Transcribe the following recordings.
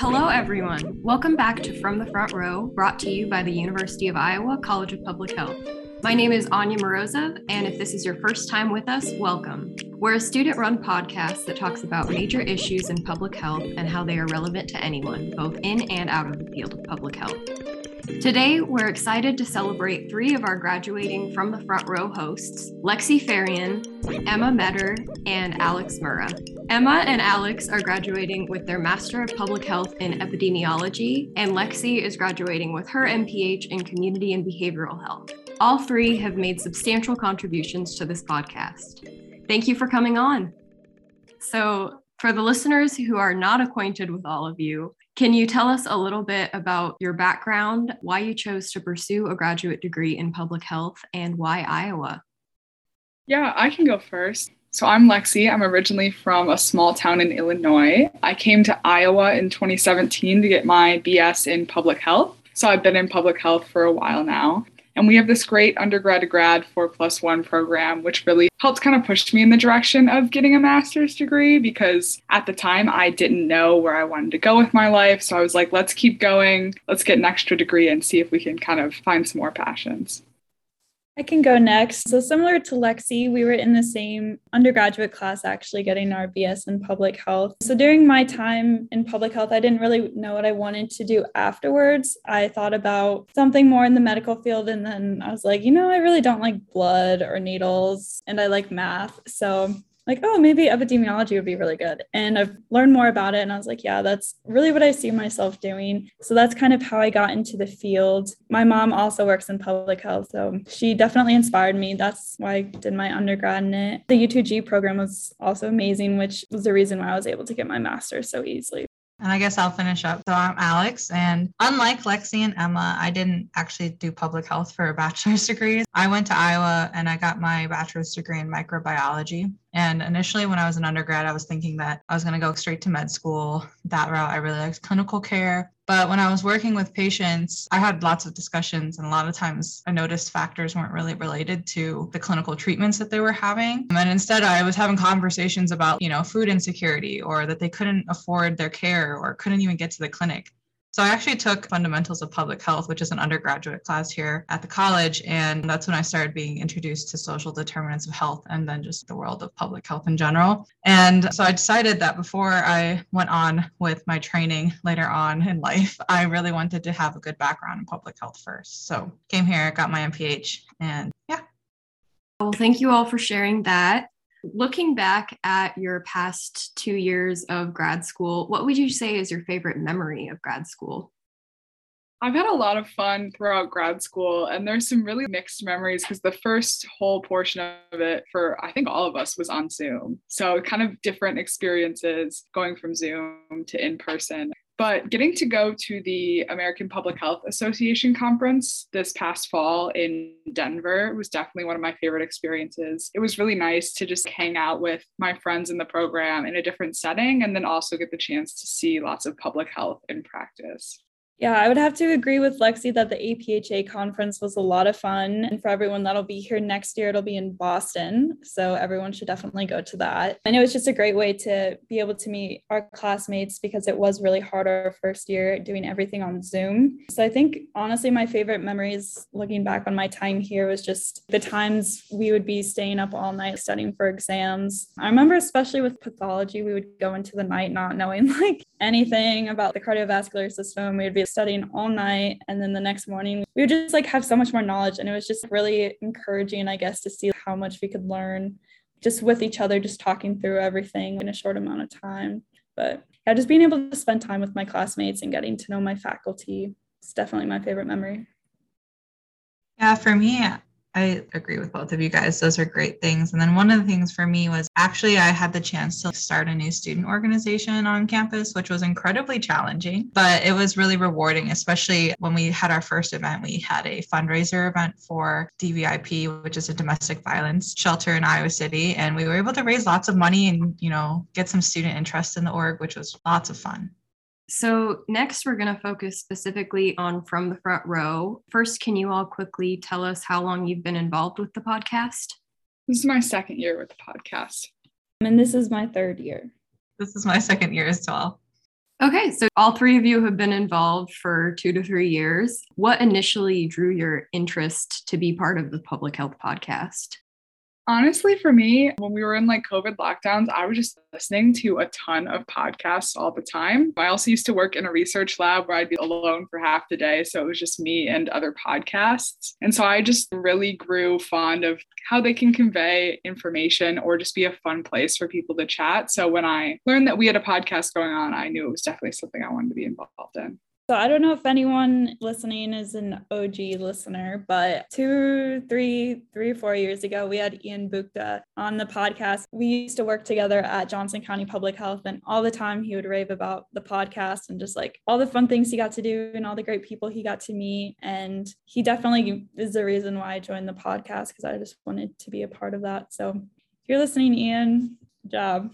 Hello, everyone. Welcome back to From the Front Row, brought to you by the University of Iowa College of Public Health. My name is Anya Morozov, and if this is your first time with us, welcome. We're a student run podcast that talks about major issues in public health and how they are relevant to anyone, both in and out of the field of public health. Today, we're excited to celebrate three of our graduating from the front row hosts Lexi Farian, Emma Metter, and Alex Murrah. Emma and Alex are graduating with their Master of Public Health in Epidemiology, and Lexi is graduating with her MPH in Community and Behavioral Health. All three have made substantial contributions to this podcast. Thank you for coming on. So, for the listeners who are not acquainted with all of you, can you tell us a little bit about your background, why you chose to pursue a graduate degree in public health, and why Iowa? Yeah, I can go first. So I'm Lexi. I'm originally from a small town in Illinois. I came to Iowa in 2017 to get my BS in public health. So I've been in public health for a while now. And we have this great undergrad to grad four plus one program, which really helped kind of push me in the direction of getting a master's degree because at the time I didn't know where I wanted to go with my life. So I was like, let's keep going, let's get an extra degree and see if we can kind of find some more passions. I can go next. So, similar to Lexi, we were in the same undergraduate class actually getting our BS in public health. So, during my time in public health, I didn't really know what I wanted to do afterwards. I thought about something more in the medical field, and then I was like, you know, I really don't like blood or needles, and I like math. So, like, oh, maybe epidemiology would be really good. And I've learned more about it. And I was like, yeah, that's really what I see myself doing. So that's kind of how I got into the field. My mom also works in public health. So she definitely inspired me. That's why I did my undergrad in it. The U2G program was also amazing, which was the reason why I was able to get my master's so easily. And I guess I'll finish up. So I'm Alex, and unlike Lexi and Emma, I didn't actually do public health for a bachelor's degree. I went to Iowa and I got my bachelor's degree in microbiology. And initially, when I was an undergrad, I was thinking that I was going to go straight to med school. That route, I really liked clinical care. But when I was working with patients, I had lots of discussions, and a lot of times I noticed factors weren't really related to the clinical treatments that they were having. And instead, I was having conversations about, you know, food insecurity or that they couldn't afford their care or couldn't even get to the clinic. So I actually took Fundamentals of Public Health, which is an undergraduate class here at the college. And that's when I started being introduced to social determinants of health and then just the world of public health in general. And so I decided that before I went on with my training later on in life, I really wanted to have a good background in public health first. So came here, got my MPH, and yeah. Well, thank you all for sharing that. Looking back at your past two years of grad school, what would you say is your favorite memory of grad school? I've had a lot of fun throughout grad school, and there's some really mixed memories because the first whole portion of it for I think all of us was on Zoom. So, kind of different experiences going from Zoom to in person. But getting to go to the American Public Health Association conference this past fall in Denver was definitely one of my favorite experiences. It was really nice to just hang out with my friends in the program in a different setting and then also get the chance to see lots of public health in practice. Yeah, I would have to agree with Lexi that the APHA conference was a lot of fun. And for everyone that'll be here next year, it'll be in Boston. So everyone should definitely go to that. And it was just a great way to be able to meet our classmates because it was really hard our first year doing everything on Zoom. So I think honestly, my favorite memories looking back on my time here was just the times we would be staying up all night studying for exams. I remember, especially with pathology, we would go into the night not knowing like anything about the cardiovascular system. We would be studying all night. And then the next morning, we would just like have so much more knowledge. And it was just really encouraging, I guess, to see how much we could learn just with each other, just talking through everything in a short amount of time. But yeah, just being able to spend time with my classmates and getting to know my faculty is definitely my favorite memory. Yeah, for me, I agree with both of you guys. Those are great things. And then one of the things for me was actually I had the chance to start a new student organization on campus, which was incredibly challenging, but it was really rewarding, especially when we had our first event. We had a fundraiser event for DVIP, which is a domestic violence shelter in Iowa City. And we were able to raise lots of money and, you know, get some student interest in the org, which was lots of fun. So, next, we're going to focus specifically on From the Front Row. First, can you all quickly tell us how long you've been involved with the podcast? This is my second year with the podcast. And this is my third year. This is my second year as well. Okay, so all three of you have been involved for two to three years. What initially drew your interest to be part of the public health podcast? Honestly, for me, when we were in like COVID lockdowns, I was just listening to a ton of podcasts all the time. I also used to work in a research lab where I'd be alone for half the day. So it was just me and other podcasts. And so I just really grew fond of how they can convey information or just be a fun place for people to chat. So when I learned that we had a podcast going on, I knew it was definitely something I wanted to be involved in. So I don't know if anyone listening is an OG listener, but two, three, three four years ago, we had Ian Bukta on the podcast. We used to work together at Johnson County Public Health, and all the time he would rave about the podcast and just like all the fun things he got to do and all the great people he got to meet. And he definitely is the reason why I joined the podcast because I just wanted to be a part of that. So if you're listening, Ian, job.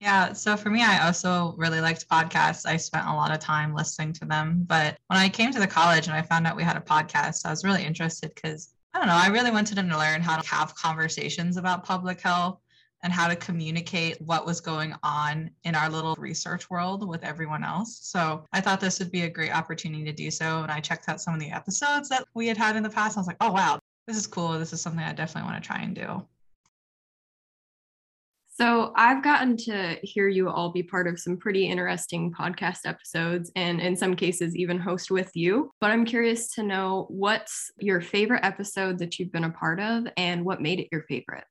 Yeah. So for me, I also really liked podcasts. I spent a lot of time listening to them. But when I came to the college and I found out we had a podcast, I was really interested because I don't know, I really wanted to learn how to have conversations about public health and how to communicate what was going on in our little research world with everyone else. So I thought this would be a great opportunity to do so. And I checked out some of the episodes that we had had in the past. I was like, oh, wow, this is cool. This is something I definitely want to try and do. So I've gotten to hear you all be part of some pretty interesting podcast episodes and in some cases even host with you. But I'm curious to know what's your favorite episode that you've been a part of and what made it your favorite?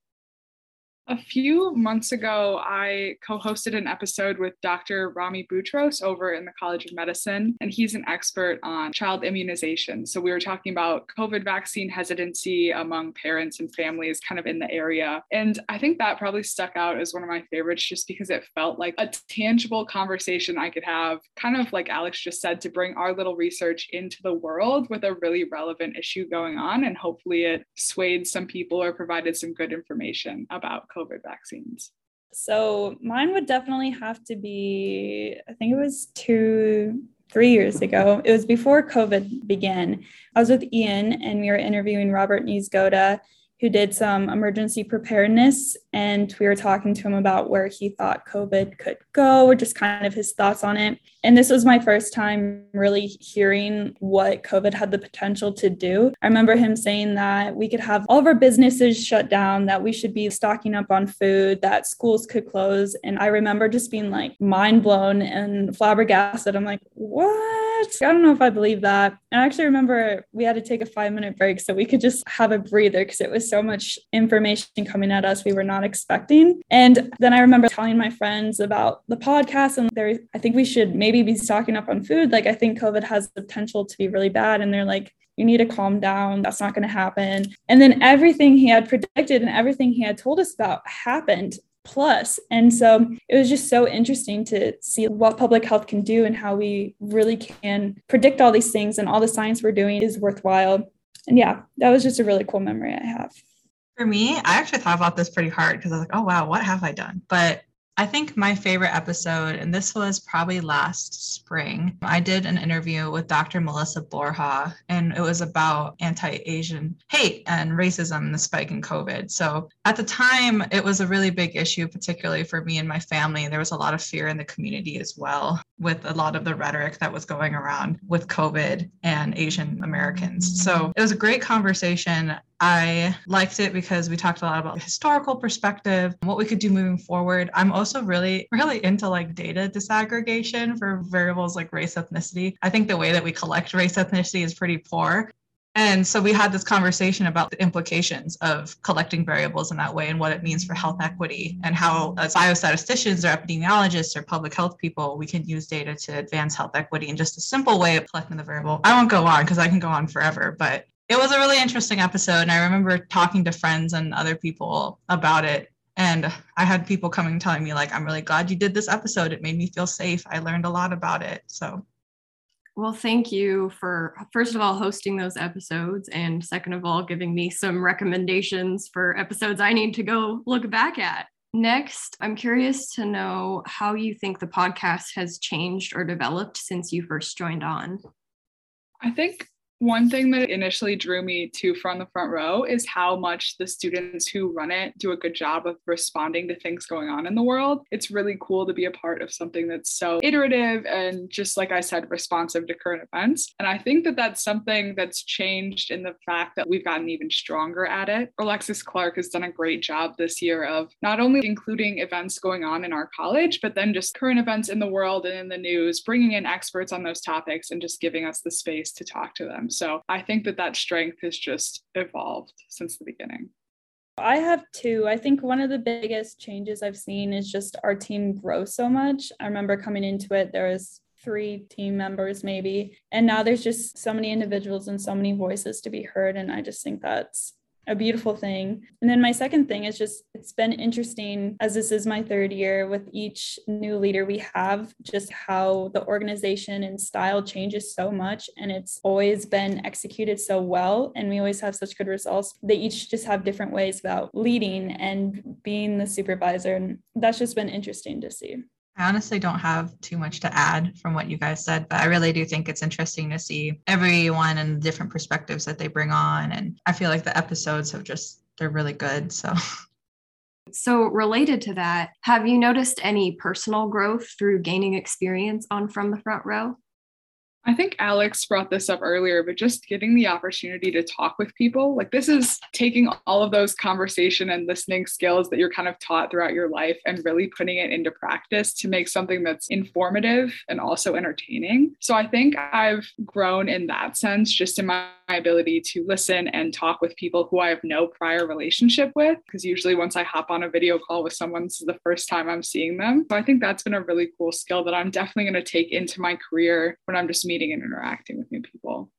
A few months ago, I co hosted an episode with Dr. Rami Boutros over in the College of Medicine, and he's an expert on child immunization. So, we were talking about COVID vaccine hesitancy among parents and families kind of in the area. And I think that probably stuck out as one of my favorites just because it felt like a tangible conversation I could have, kind of like Alex just said, to bring our little research into the world with a really relevant issue going on. And hopefully, it swayed some people or provided some good information about COVID vaccines? So mine would definitely have to be, I think it was two, three years ago. It was before COVID began. I was with Ian and we were interviewing Robert Niezgoda who did some emergency preparedness. And we were talking to him about where he thought COVID could go, or just kind of his thoughts on it. And this was my first time really hearing what COVID had the potential to do. I remember him saying that we could have all of our businesses shut down, that we should be stocking up on food, that schools could close. And I remember just being like mind blown and flabbergasted. I'm like, what? I don't know if I believe that. I actually remember we had to take a five minute break so we could just have a breather because it was so much information coming at us we were not expecting. And then I remember telling my friends about the podcast and there I think we should maybe be stocking up on food. Like I think COVID has the potential to be really bad. And they're like, you need to calm down. That's not going to happen. And then everything he had predicted and everything he had told us about happened plus. And so it was just so interesting to see what public health can do and how we really can predict all these things and all the science we're doing is worthwhile and yeah, that was just a really cool memory I have. For me, I actually thought about this pretty hard because I was like, oh, wow, what have I done? But I think my favorite episode, and this was probably last spring, I did an interview with Dr. Melissa Borja, and it was about anti Asian hate and racism and the spike in COVID. So at the time, it was a really big issue, particularly for me and my family. There was a lot of fear in the community as well, with a lot of the rhetoric that was going around with COVID and Asian Americans. So it was a great conversation. I liked it because we talked a lot about the historical perspective, what we could do moving forward. I'm also really, really into like data disaggregation for variables like race ethnicity. I think the way that we collect race ethnicity is pretty poor. And so we had this conversation about the implications of collecting variables in that way and what it means for health equity and how, as biostatisticians or epidemiologists or public health people, we can use data to advance health equity in just a simple way of collecting the variable. I won't go on because I can go on forever, but it was a really interesting episode. And I remember talking to friends and other people about it. And I had people coming telling me, like, I'm really glad you did this episode. It made me feel safe. I learned a lot about it. So, well, thank you for, first of all, hosting those episodes. And second of all, giving me some recommendations for episodes I need to go look back at. Next, I'm curious to know how you think the podcast has changed or developed since you first joined on. I think One thing that initially drew me to From the Front Row is how much the students who run it do a good job of responding to things going on in the world. It's really cool to be a part of something that's so iterative and just like I said, responsive to current events. And I think that that's something that's changed in the fact that we've gotten even stronger at it. Alexis Clark has done a great job this year of not only including events going on in our college, but then just current events in the world and in the news, bringing in experts on those topics and just giving us the space to talk to So I think that that strength has just evolved since the beginning. I have two. I think one of the biggest changes I've seen is just our team grow so much. I remember coming into it, there was three team members maybe, and now there's just so many individuals and so many voices to be heard. And I just think that's a beautiful thing. And then my second thing is just it's been interesting as this is my third year with each new leader we have, just how the organization and style changes so much. And it's always been executed so well. And we always have such good results. They each just have different ways about leading and being the supervisor. And that's just been interesting to see. I honestly don't have too much to add from what you guys said, but I really do think it's interesting to see everyone and the different perspectives that they bring on. And I feel like the episodes have just, they're really good. So. So, related to that, have you noticed any personal growth through gaining experience on From the Front Row? I think Alex brought this up earlier, but just getting the opportunity to talk with people, like this is taking all of those conversation and listening skills that you're kind of taught throughout your life and really putting it into practice to make something that's informative and also entertaining. So I think I've grown in that sense, just in my ability to listen and talk with people who I have no prior relationship with. Because usually, once I hop on a video call with someone, this is the first time I'm seeing them. So I think that's been a really cool skill that I'm definitely going to take into my career when I'm just meeting meeting and interacting with new people.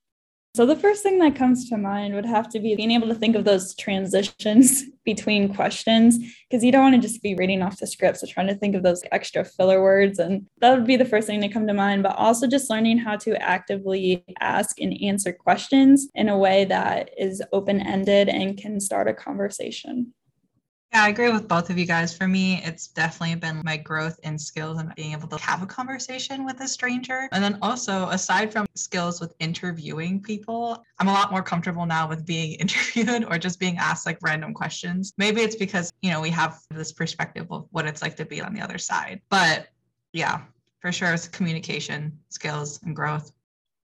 So, the first thing that comes to mind would have to be being able to think of those transitions between questions, because you don't want to just be reading off the script. So, trying to think of those extra filler words. And that would be the first thing to come to mind, but also just learning how to actively ask and answer questions in a way that is open ended and can start a conversation. Yeah, I agree with both of you guys. For me, it's definitely been my growth in skills and being able to have a conversation with a stranger. And then also, aside from skills with interviewing people, I'm a lot more comfortable now with being interviewed or just being asked like random questions. Maybe it's because, you know, we have this perspective of what it's like to be on the other side. But yeah, for sure, it's communication skills and growth.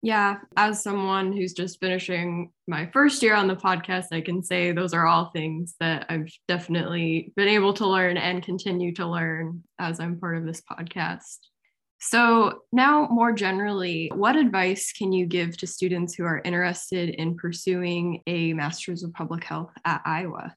Yeah, as someone who's just finishing my first year on the podcast, I can say those are all things that I've definitely been able to learn and continue to learn as I'm part of this podcast. So, now more generally, what advice can you give to students who are interested in pursuing a Master's of Public Health at Iowa?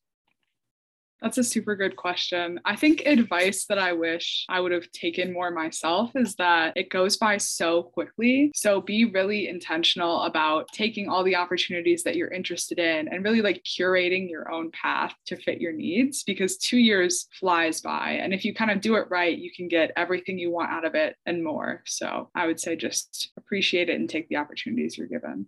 That's a super good question. I think advice that I wish I would have taken more myself is that it goes by so quickly. So be really intentional about taking all the opportunities that you're interested in and really like curating your own path to fit your needs because two years flies by. And if you kind of do it right, you can get everything you want out of it and more. So I would say just appreciate it and take the opportunities you're given.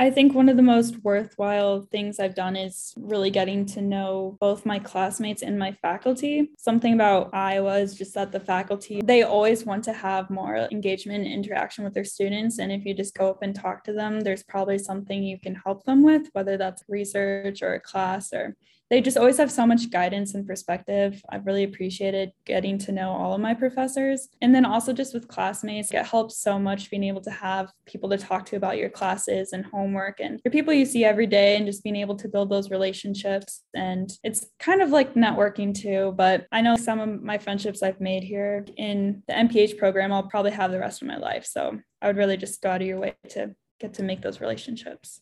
I think one of the most worthwhile things I've done is really getting to know both my classmates and my faculty. Something about Iowa is just that the faculty, they always want to have more engagement and interaction with their students. And if you just go up and talk to them, there's probably something you can help them with, whether that's research or a class or they just always have so much guidance and perspective. I've really appreciated getting to know all of my professors. And then also just with classmates, it helps so much being able to have people to talk to about your classes and homework and your people you see every day and just being able to build those relationships. And it's kind of like networking too. But I know some of my friendships I've made here in the MPH program, I'll probably have the rest of my life. So I would really just go out of your way to get to make those relationships.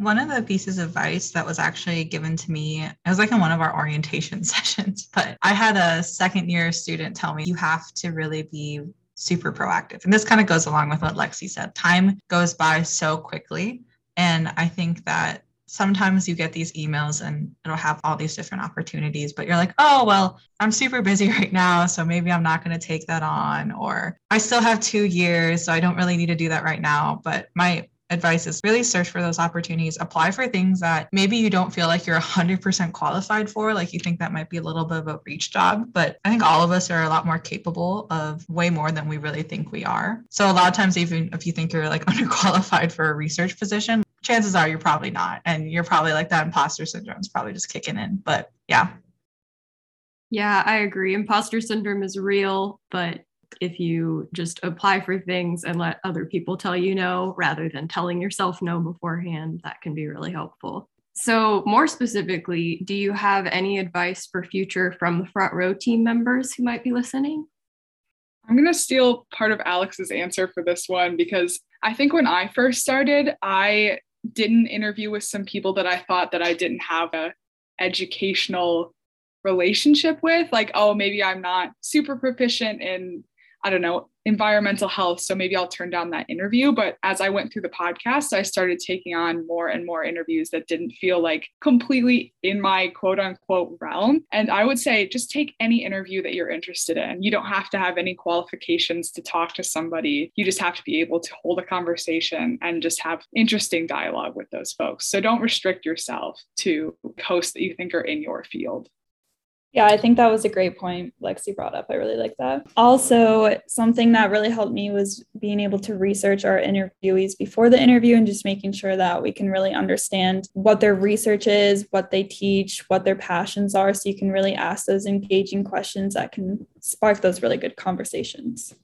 One of the pieces of advice that was actually given to me, it was like in one of our orientation sessions, but I had a second year student tell me, you have to really be super proactive. And this kind of goes along with what Lexi said. Time goes by so quickly. And I think that sometimes you get these emails and it'll have all these different opportunities, but you're like, oh, well, I'm super busy right now. So maybe I'm not going to take that on. Or I still have two years. So I don't really need to do that right now. But my advice is really search for those opportunities, apply for things that maybe you don't feel like you're 100% qualified for, like you think that might be a little bit of a reach job, but I think all of us are a lot more capable of way more than we really think we are. So a lot of times even if you think you're like underqualified for a research position, chances are you're probably not and you're probably like that imposter syndrome is probably just kicking in. But yeah. Yeah, I agree. Imposter syndrome is real, but if you just apply for things and let other people tell you no rather than telling yourself no beforehand, that can be really helpful. So, more specifically, do you have any advice for future from the front row team members who might be listening? I'm going to steal part of Alex's answer for this one because I think when I first started, I didn't interview with some people that I thought that I didn't have a educational relationship with like oh maybe i'm not super proficient in I don't know, environmental health. So maybe I'll turn down that interview. But as I went through the podcast, I started taking on more and more interviews that didn't feel like completely in my quote unquote realm. And I would say just take any interview that you're interested in. You don't have to have any qualifications to talk to somebody. You just have to be able to hold a conversation and just have interesting dialogue with those folks. So don't restrict yourself to hosts that you think are in your field. Yeah, I think that was a great point Lexi brought up. I really like that. Also, something that really helped me was being able to research our interviewees before the interview and just making sure that we can really understand what their research is, what they teach, what their passions are. So you can really ask those engaging questions that can spark those really good conversations.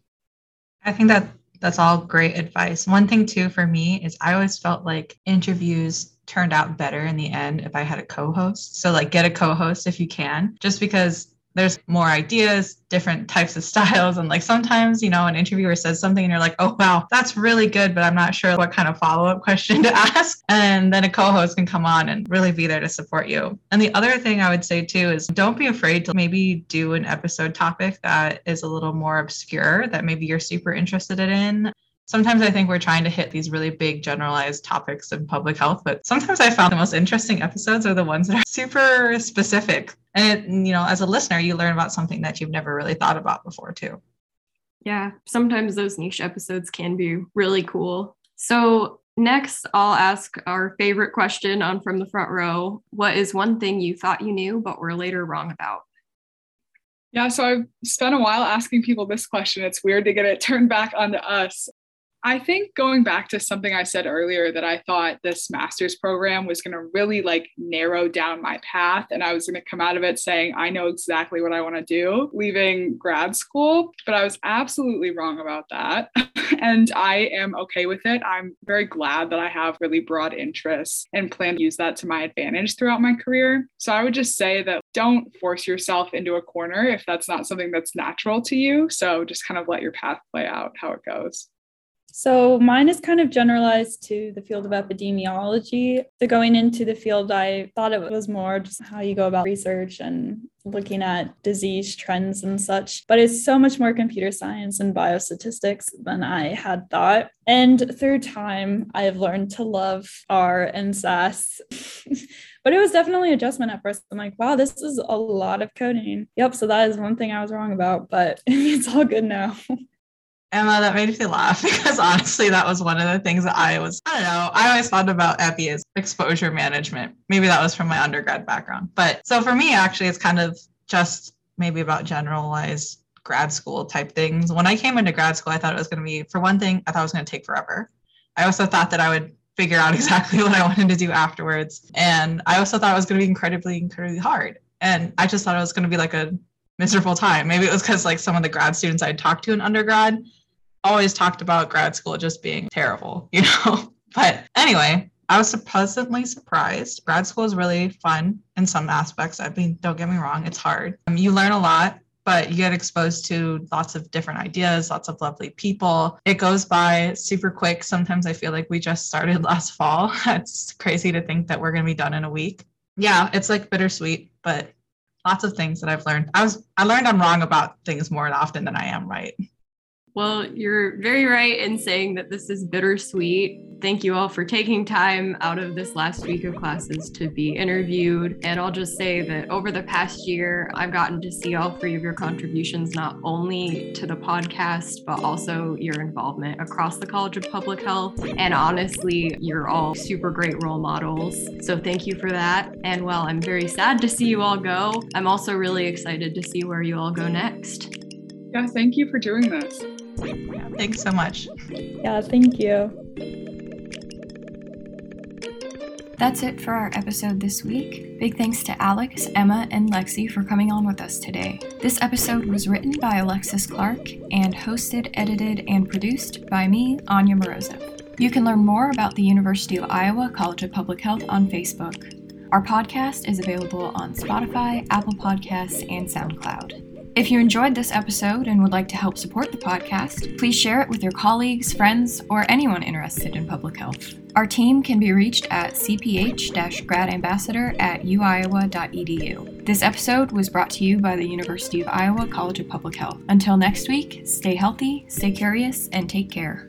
I think that that's all great advice. One thing, too, for me is I always felt like interviews turned out better in the end if I had a co host. So, like, get a co host if you can, just because there's more ideas, different types of styles. And like sometimes, you know, an interviewer says something and you're like, oh, wow, that's really good, but I'm not sure what kind of follow up question to ask. And then a co host can come on and really be there to support you. And the other thing I would say too is don't be afraid to maybe do an episode topic that is a little more obscure that maybe you're super interested in sometimes I think we're trying to hit these really big generalized topics in public health, but sometimes I found the most interesting episodes are the ones that are super specific. And it, you know, as a listener, you learn about something that you've never really thought about before too. Yeah, sometimes those niche episodes can be really cool. So next, I'll ask our favorite question on From the Front Row. What is one thing you thought you knew but were later wrong about? Yeah, so I've spent a while asking people this question. It's weird to get it turned back onto us. I think going back to something I said earlier that I thought this master's program was going to really like narrow down my path and I was going to come out of it saying I know exactly what I want to do leaving grad school, but I was absolutely wrong about that. and I am okay with it. I'm very glad that I have really broad interests and plan to use that to my advantage throughout my career. So I would just say that don't force yourself into a corner if that's not something that's natural to you. So just kind of let your path play out how it goes. So mine is kind of generalized to the field of epidemiology. So going into the field, I thought it was more just how you go about research and looking at disease trends and such. But it's so much more computer science and biostatistics than I had thought. And through time, I have learned to love R and SAS. but it was definitely adjustment at first. I'm like, wow, this is a lot of coding. Yep. So that is one thing I was wrong about, but it's all good now. Emma, uh, that made me laugh because honestly, that was one of the things that I was, I don't know, I always thought about EPI as exposure management. Maybe that was from my undergrad background. But so for me, actually, it's kind of just maybe about generalized grad school type things. When I came into grad school, I thought it was going to be, for one thing, I thought it was going to take forever. I also thought that I would figure out exactly what I wanted to do afterwards. And I also thought it was going to be incredibly, incredibly hard. And I just thought it was going to be like a miserable time. Maybe it was because like some of the grad students I'd talked to in undergrad always talked about grad school just being terrible, you know? but anyway, I was pleasantly surprised. Grad school is really fun in some aspects. I mean, don't get me wrong, it's hard. Um, you learn a lot, but you get exposed to lots of different ideas, lots of lovely people. It goes by super quick. Sometimes I feel like we just started last fall. it's crazy to think that we're going to be done in a week. Yeah, it's like bittersweet, but lots of things that I've learned. I was I learned I'm wrong about things more often than I am right. Well, you're very right in saying that this is bittersweet. Thank you all for taking time out of this last week of classes to be interviewed. And I'll just say that over the past year, I've gotten to see all three of your contributions, not only to the podcast, but also your involvement across the College of Public Health. And honestly, you're all super great role models. So thank you for that. And while I'm very sad to see you all go, I'm also really excited to see where you all go next. Yeah, thank you for doing this. Yeah, thanks so much. Yeah, thank you. That's it for our episode this week. Big thanks to Alex, Emma, and Lexi for coming on with us today. This episode was written by Alexis Clark and hosted, edited, and produced by me, Anya Morozov. You can learn more about the University of Iowa College of Public Health on Facebook. Our podcast is available on Spotify, Apple Podcasts, and SoundCloud. If you enjoyed this episode and would like to help support the podcast, please share it with your colleagues, friends, or anyone interested in public health. Our team can be reached at cph-gradambassador at uiowa.edu. This episode was brought to you by the University of Iowa College of Public Health. Until next week, stay healthy, stay curious, and take care.